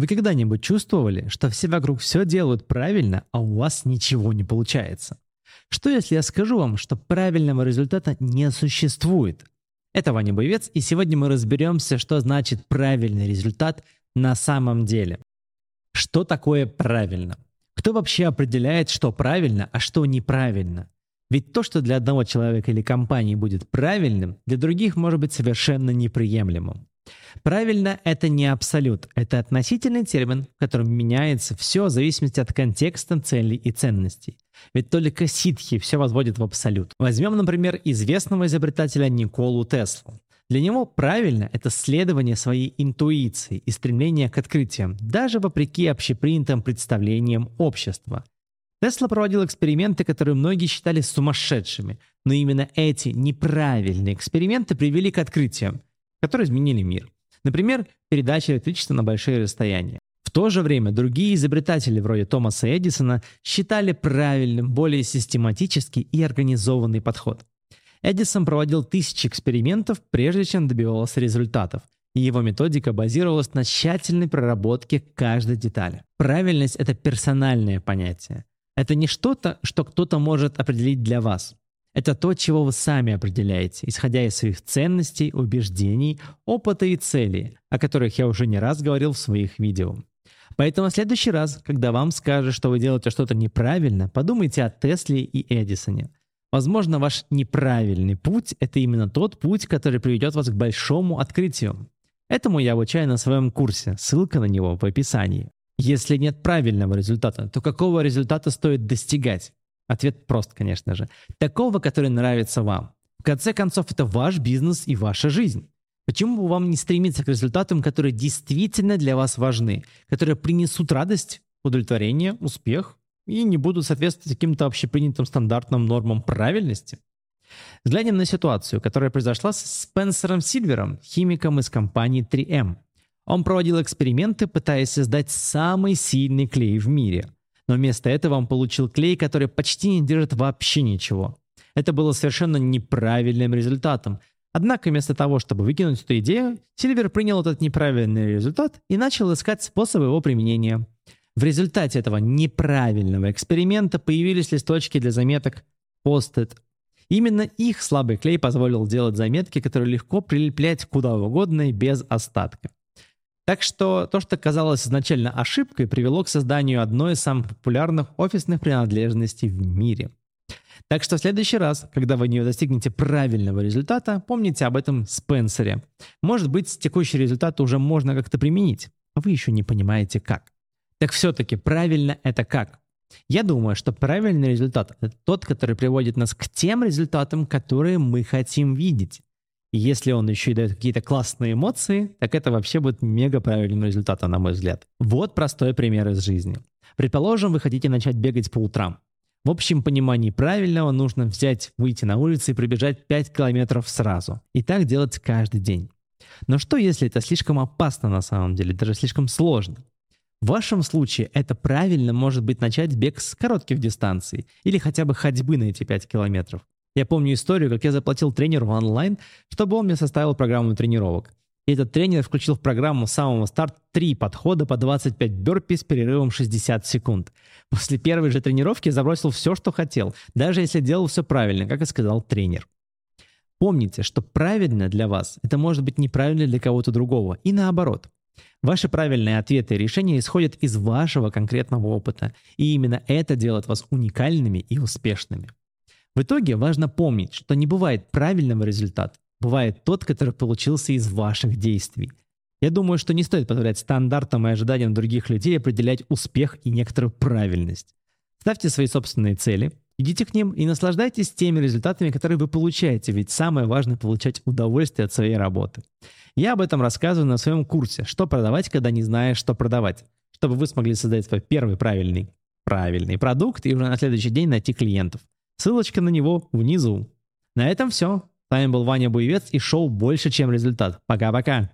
Вы когда-нибудь чувствовали, что все вокруг все делают правильно, а у вас ничего не получается? Что если я скажу вам, что правильного результата не существует? Это Ваня Боевец, и сегодня мы разберемся, что значит правильный результат на самом деле. Что такое правильно? Кто вообще определяет, что правильно, а что неправильно? Ведь то, что для одного человека или компании будет правильным, для других может быть совершенно неприемлемым. Правильно – это не абсолют, это относительный термин, в котором меняется все в зависимости от контекста, целей и ценностей. Ведь только ситхи все возводят в абсолют. Возьмем, например, известного изобретателя Николу Теслу. Для него правильно – это следование своей интуиции и стремление к открытиям, даже вопреки общепринятым представлениям общества. Тесла проводил эксперименты, которые многие считали сумасшедшими, но именно эти неправильные эксперименты привели к открытиям, которые изменили мир. Например, передача электричества на большие расстояния. В то же время другие изобретатели вроде Томаса Эдисона считали правильным более систематический и организованный подход. Эдисон проводил тысячи экспериментов, прежде чем добивался результатов, и его методика базировалась на тщательной проработке каждой детали. Правильность – это персональное понятие. Это не что-то, что кто-то может определить для вас. Это то, чего вы сами определяете, исходя из своих ценностей, убеждений, опыта и целей, о которых я уже не раз говорил в своих видео. Поэтому в следующий раз, когда вам скажут, что вы делаете что-то неправильно, подумайте о Тесле и Эдисоне. Возможно, ваш неправильный путь – это именно тот путь, который приведет вас к большому открытию. Этому я обучаю на своем курсе, ссылка на него в описании. Если нет правильного результата, то какого результата стоит достигать? Ответ прост, конечно же. Такого, который нравится вам. В конце концов, это ваш бизнес и ваша жизнь. Почему бы вам не стремиться к результатам, которые действительно для вас важны, которые принесут радость, удовлетворение, успех и не будут соответствовать каким-то общепринятым стандартным нормам правильности? Взглянем на ситуацию, которая произошла с Спенсером Сильвером, химиком из компании 3M. Он проводил эксперименты, пытаясь создать самый сильный клей в мире – но вместо этого он получил клей, который почти не держит вообще ничего. Это было совершенно неправильным результатом. Однако вместо того, чтобы выкинуть эту идею, Сильвер принял этот неправильный результат и начал искать способы его применения. В результате этого неправильного эксперимента появились листочки для заметок Post-it. Именно их слабый клей позволил делать заметки, которые легко прилеплять куда угодно и без остатка. Так что то, что казалось изначально ошибкой, привело к созданию одной из самых популярных офисных принадлежностей в мире. Так что в следующий раз, когда вы не достигнете правильного результата, помните об этом Спенсере. Может быть, текущий результат уже можно как-то применить, а вы еще не понимаете как. Так все-таки правильно это как? Я думаю, что правильный результат – это тот, который приводит нас к тем результатам, которые мы хотим видеть. И если он еще и дает какие-то классные эмоции, так это вообще будет мега правильным результатом, на мой взгляд. Вот простой пример из жизни. Предположим, вы хотите начать бегать по утрам. В общем понимании правильного нужно взять, выйти на улицу и пробежать 5 километров сразу. И так делать каждый день. Но что если это слишком опасно на самом деле, даже слишком сложно? В вашем случае это правильно может быть начать бег с коротких дистанций или хотя бы ходьбы на эти 5 километров. Я помню историю, как я заплатил тренеру онлайн, чтобы он мне составил программу тренировок. И этот тренер включил в программу с самого старта три подхода по 25 бёрпи с перерывом 60 секунд. После первой же тренировки забросил все, что хотел, даже если делал все правильно, как и сказал тренер. Помните, что правильно для вас – это может быть неправильно для кого-то другого, и наоборот. Ваши правильные ответы и решения исходят из вашего конкретного опыта, и именно это делает вас уникальными и успешными. В итоге важно помнить, что не бывает правильного результата, бывает тот, который получился из ваших действий. Я думаю, что не стоит позволять стандартам и ожиданиям других людей определять успех и некоторую правильность. Ставьте свои собственные цели, идите к ним и наслаждайтесь теми результатами, которые вы получаете, ведь самое важное – получать удовольствие от своей работы. Я об этом рассказываю на своем курсе «Что продавать, когда не знаешь, что продавать», чтобы вы смогли создать свой первый правильный, правильный продукт и уже на следующий день найти клиентов. Ссылочка на него внизу. На этом все. С вами был Ваня Буевец и шоу «Больше, чем результат». Пока-пока.